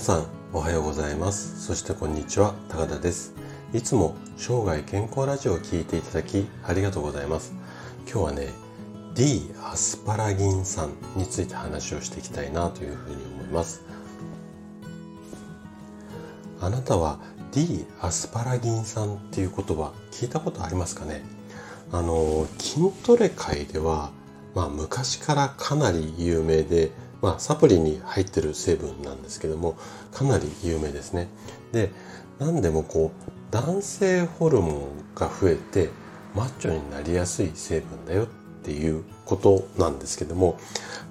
さんおはようございます。そしてこんにちは高田です。いつも生涯健康ラジオを聞いていただきありがとうございます。今日はね D アスパラギン酸について話をしていきたいなというふうに思います。あなたは D アスパラギン酸っていう言葉聞いたことありますかね？あの筋トレ界ではまあ昔からかなり有名でまあ、サプリに入ってる成分なんですけどもかなり有名ですね。で何でもこう男性ホルモンが増えてマッチョになりやすい成分だよっていうことなんですけども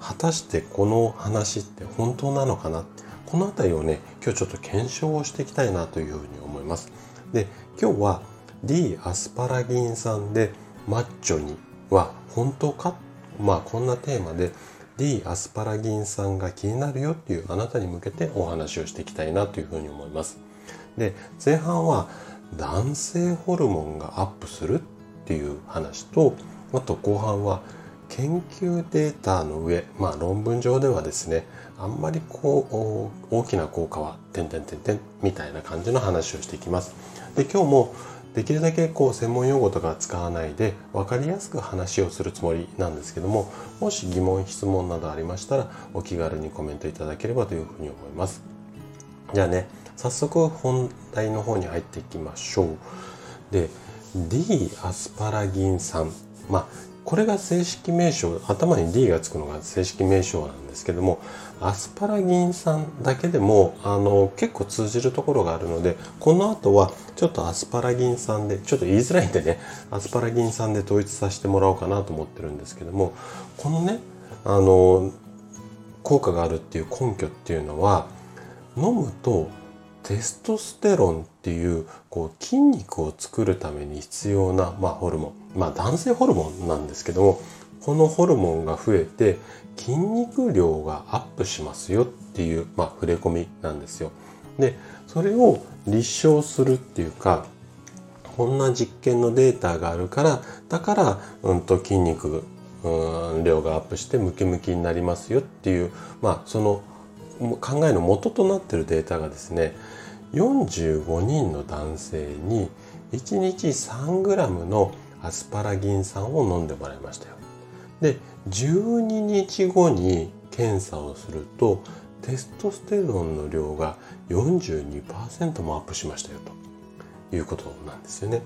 果たしてこの話って本当なのかな？この辺りをね今日ちょっと検証をしていきたいなというふうに思います。で今日は D アスパラギン酸でマッチョには本当か？まあこんなテーマで D アスパラギン酸が気になるよっていうあなたに向けてお話をしていきたいなというふうに思います。で前半は男性ホルモンがアップするっていう話とあと後半は研究データの上、まあ論文上ではですね、あんまりこう大きな効果は点々点々みたいな感じの話をしていきます。で今日もできるだけこう専門用語とか使わないで分かりやすく話をするつもりなんですけどももし疑問質問などありましたらお気軽にコメントいただければというふうに思います。じゃあね早速本題の方に入っていきましょう。で D アスパラギン酸。まあこれが正式名称頭に D がつくのが正式名称なんですけどもアスパラギン酸だけでもあの結構通じるところがあるのでこの後はちょっとアスパラギン酸でちょっと言いづらいんでねアスパラギン酸で統一させてもらおうかなと思ってるんですけどもこのねあの効果があるっていう根拠っていうのは飲むとテストステロンっていうこう筋肉を作るために必要な、まあ、ホルモンまあ男性ホルモンなんですけどもこのホルモンが増えて筋肉量がアップしますよっていう、まあ、触れ込みなんですよ。でそれを立証するっていうかこんな実験のデータがあるからだから、うんと、筋肉うん量がアップしてムキムキになりますよっていう、まあ、その考えの元となってるデータがですね45人の男性に1日 3g のアスパラギン酸を飲んでもらいましたよ。で12日後に検査をするとテストステロンの量が42%もアップしましたよということなんですよね。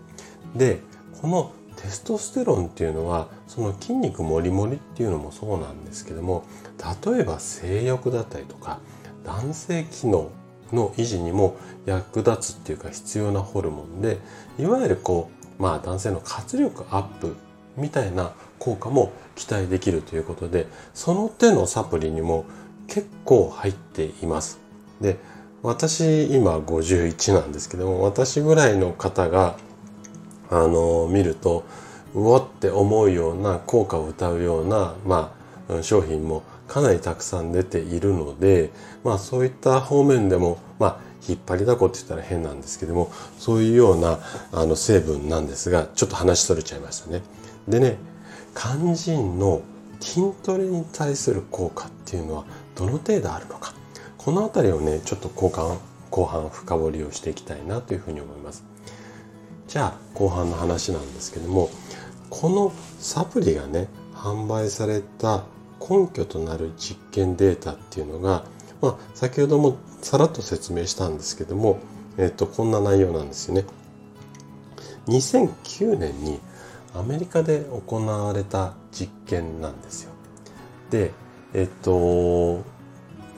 でこのテストステロンっていうのはその筋肉もりもりっていうのもそうなんですけども例えば性欲だったりとか男性機能の維持にも役立つっていうか必要なホルモンでいわゆるこうまあ男性の活力アップみたいな効果も期待できるということでその手のサプリにも結構入っています。で私今51なんですけども私ぐらいの方があの見るとうおって思うような効果を歌うような、まあ、商品もかなりたくさん出ているので、まあそういった方面でも、まあ引っ張りだこって言ったら変なんですけども、そういうようなあの成分なんですが、ちょっと話それちゃいましたね。でね、肝心の筋トレに対する効果っていうのはどの程度あるのか。この辺りをね、ちょっと後半、後半深掘りをしていきたいなというふうに思います。じゃあ後半の話なんですけども、このサプリがね、販売された根拠となる実験データっていうのが、まあ、先ほどもさらっと説明したんですけども、えっと、こんな内容なんですよね。2009年にアメリカで行われた実験なんですよ。で、えっと、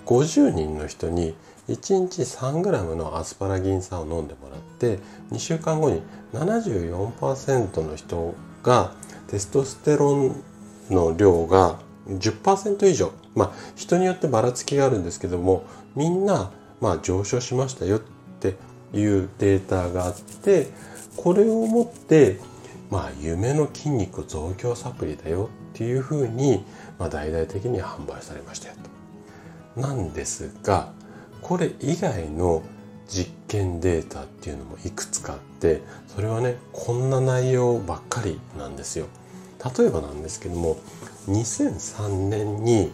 50人の人に1日 3g のアスパラギン酸を飲んでもらって2週間後に74%の人がテストステロンの量が10%以上まあ人によってばらつきがあるんですけどもみんなまあ上昇しましたよっていうデータがあってこれをもってまあ夢の筋肉増強サプリだよっていうふうに、まあ、大々的に販売されましたよと。なんですがこれ以外の実験データっていうのもいくつかあってそれはねこんな内容ばっかりなんですよ。例えばなんですけども2003年に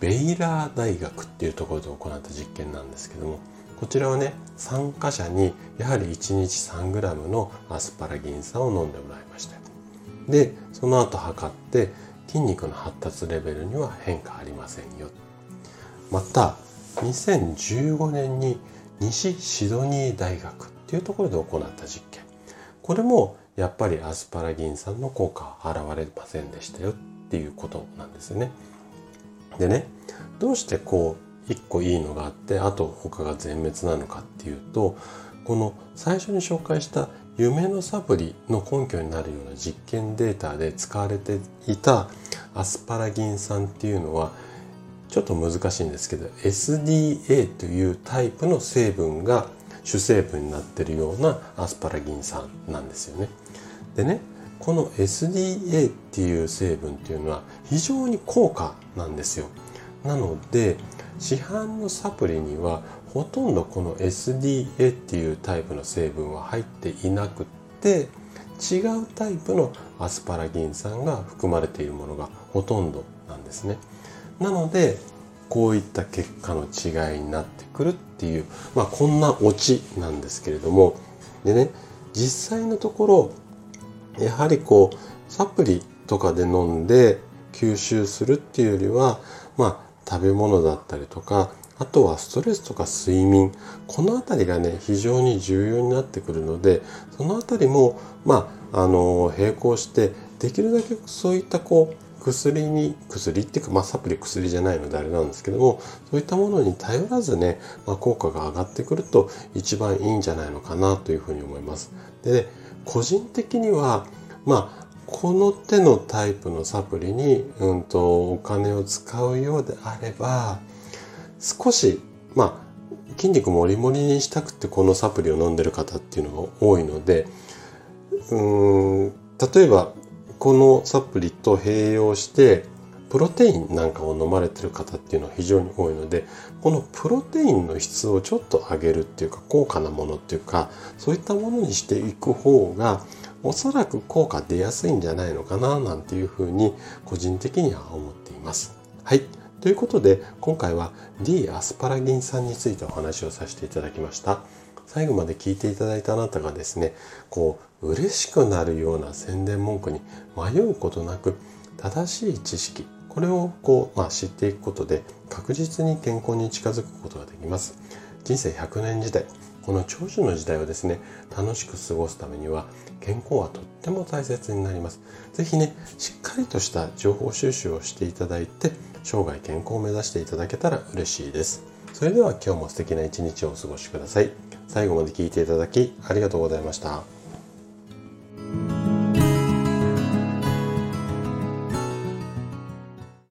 ベイラー大学っていうところで行った実験なんですけどもこちらはね参加者にやはり1日 3g のアスパラギン酸を飲んでもらいましたでその後測って筋肉の発達レベルには変化ありませんよまた2015年に西シドニー大学っていうところで行った実験。これもやっぱりアスパラギン酸の効果は現れませんでしたよっていうことなんですよね。でねどうしてこう1個いいのがあってあと他が全滅なのかっていうとこの最初に紹介した夢のサプリの根拠になるような実験データで使われていたアスパラギン酸っていうのはちょっと難しいんですけど SDA というタイプの成分が主成分になってるようなアスパラギン酸なんですよね。でねこの SDA っていう成分っていうのは非常に高価なんですよ。なので市販のサプリにはほとんどこの SDA っていうタイプの成分は入っていなくって違うタイプのアスパラギン酸が含まれているものがほとんどなんですね。なのでこういった結果の違いになってくるっていう、まあ、こんなオチなんですけれども。でね実際のところやはりこうサプリとかで飲んで吸収するっていうよりはまあ食べ物だったりとかあとはストレスとか睡眠この辺りがね非常に重要になってくるのでその辺りもまああの並行してできるだけそういったこう薬に薬っていうか、まあ、サプリ薬じゃないのであれなんですけどもそういったものに頼らずね、まあ、効果が上がってくると一番いいんじゃないのかなというふうに思います。で、ね、個人的にはまあこの手のタイプのサプリに、うんと、お金を使うようであれば少しまあ筋肉もりもりにしたくてこのサプリを飲んでる方っていうのが多いのでうん例えばこのサプリと併用してプロテインなんかを飲まれてる方っていうのは非常に多いのでこのプロテインの質をちょっと上げるっていうか高価なものっていうかそういったものにしていく方がおそらく効果出やすいんじゃないのかななんていうふうに個人的には思っています。はい。ということで今回は D アスパラギン酸についてお話をさせていただきました。最後まで聞いていただいたあなたがですねこう嬉しくなるような宣伝文句に迷うことなく正しい知識これをこう、まあ、知っていくことで確実に健康に近づくことができます。人生100年時代この長寿の時代をですね楽しく過ごすためには健康はとっても大切になります。是非ねしっかりとした情報収集をしていただいて生涯健康を目指していただけたら嬉しいです。それでは今日も素敵な一日をお過ごしください。最後まで聞いていただきありがとうございました。